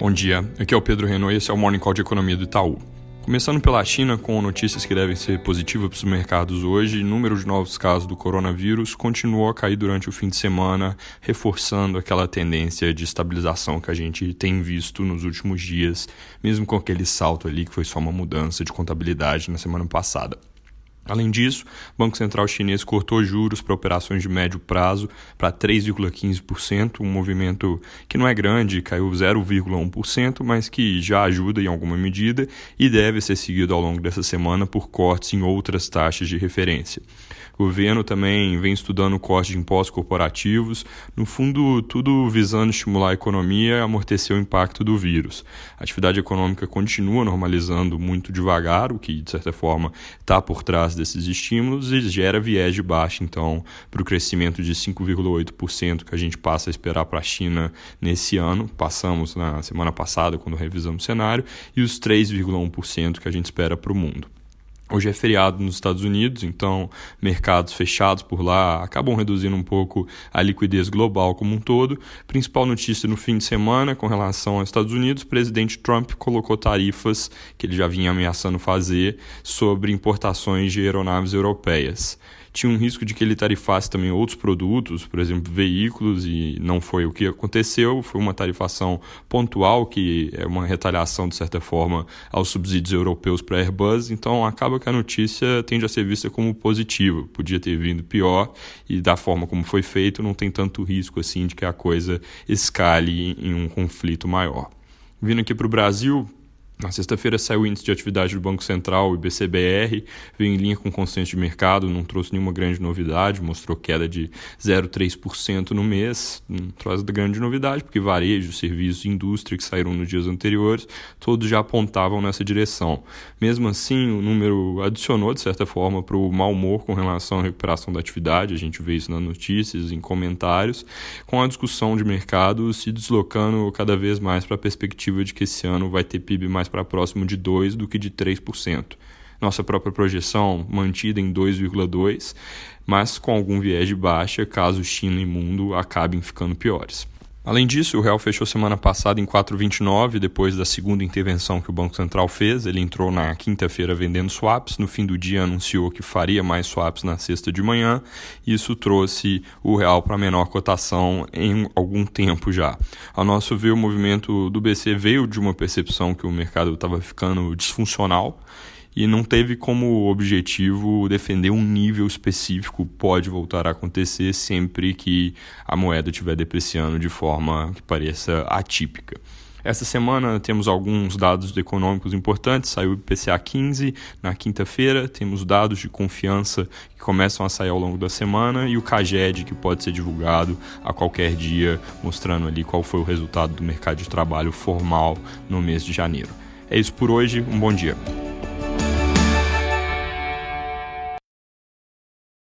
Bom dia, aqui é o Pedro Renault e esse é o Morning Call de Economia do Itaú. Começando pela China, com notícias que devem ser positivas para os mercados hoje, o número de novos casos do coronavírus continuou a cair durante o fim de semana, reforçando aquela tendência de estabilização que a gente tem visto nos últimos dias, mesmo com aquele salto ali que foi só uma mudança de contabilidade na semana passada. Além disso, o Banco Central Chinês cortou juros para operações de médio prazo para 3,15%, um movimento que não é grande, caiu 0,1%, mas que já ajuda em alguma medida e deve ser seguido ao longo dessa semana por cortes em outras taxas de referência. O governo também vem estudando o corte de impostos corporativos, no fundo, tudo visando estimular a economia e amortecer o impacto do vírus. A atividade econômica continua normalizando muito devagar, o que, de certa forma, está por trás desses estímulos e gera viés de baixa, então, para o crescimento de 5,8% que a gente passa a esperar para a China nesse ano. Passamos na semana passada, quando revisamos o cenário, e os 3,1% que a gente espera para o mundo. Hoje é feriado nos Estados Unidos, então mercados fechados por lá acabam reduzindo um pouco a liquidez global como um todo. Principal notícia no fim de semana com relação aos Estados Unidos: o presidente Trump colocou tarifas que ele já vinha ameaçando fazer sobre importações de aeronaves europeias tinha um risco de que ele tarifasse também outros produtos, por exemplo, veículos, e não foi o que aconteceu. Foi uma tarifação pontual, que é uma retaliação, de certa forma, aos subsídios europeus para a Airbus. Então, acaba que a notícia tende a ser vista como positiva. Podia ter vindo pior, e da forma como foi feito, não tem tanto risco assim de que a coisa escale em um conflito maior. Vindo aqui para o Brasil, na sexta-feira saiu o índice de atividade do Banco Central, o IBCBR, veio em linha com o consenso de mercado, não trouxe nenhuma grande novidade, mostrou queda de 0,3% no mês, não traz grande novidade, porque varejo, serviços e indústria que saíram nos dias anteriores, todos já apontavam nessa direção. Mesmo assim, o número adicionou, de certa forma, para o mau humor com relação à recuperação da atividade, a gente vê isso nas notícias, em comentários, com a discussão de mercado se deslocando cada vez mais para a perspectiva de que esse ano vai ter PIB mais mais para próximo de 2% do que de 3%. Nossa própria projeção mantida em 2,2%, mas com algum viés de baixa caso China e mundo acabem ficando piores. Além disso, o real fechou semana passada em 4,29 depois da segunda intervenção que o Banco Central fez. Ele entrou na quinta-feira vendendo swaps, no fim do dia anunciou que faria mais swaps na sexta de manhã. Isso trouxe o real para a menor cotação em algum tempo já. Ao nosso ver, o movimento do BC veio de uma percepção que o mercado estava ficando disfuncional e não teve como objetivo defender um nível específico pode voltar a acontecer sempre que a moeda estiver depreciando de forma que pareça atípica. Essa semana temos alguns dados econômicos importantes. Saiu o IPCA 15 na quinta-feira, temos dados de confiança que começam a sair ao longo da semana e o CAGED que pode ser divulgado a qualquer dia, mostrando ali qual foi o resultado do mercado de trabalho formal no mês de janeiro. É isso por hoje, um bom dia.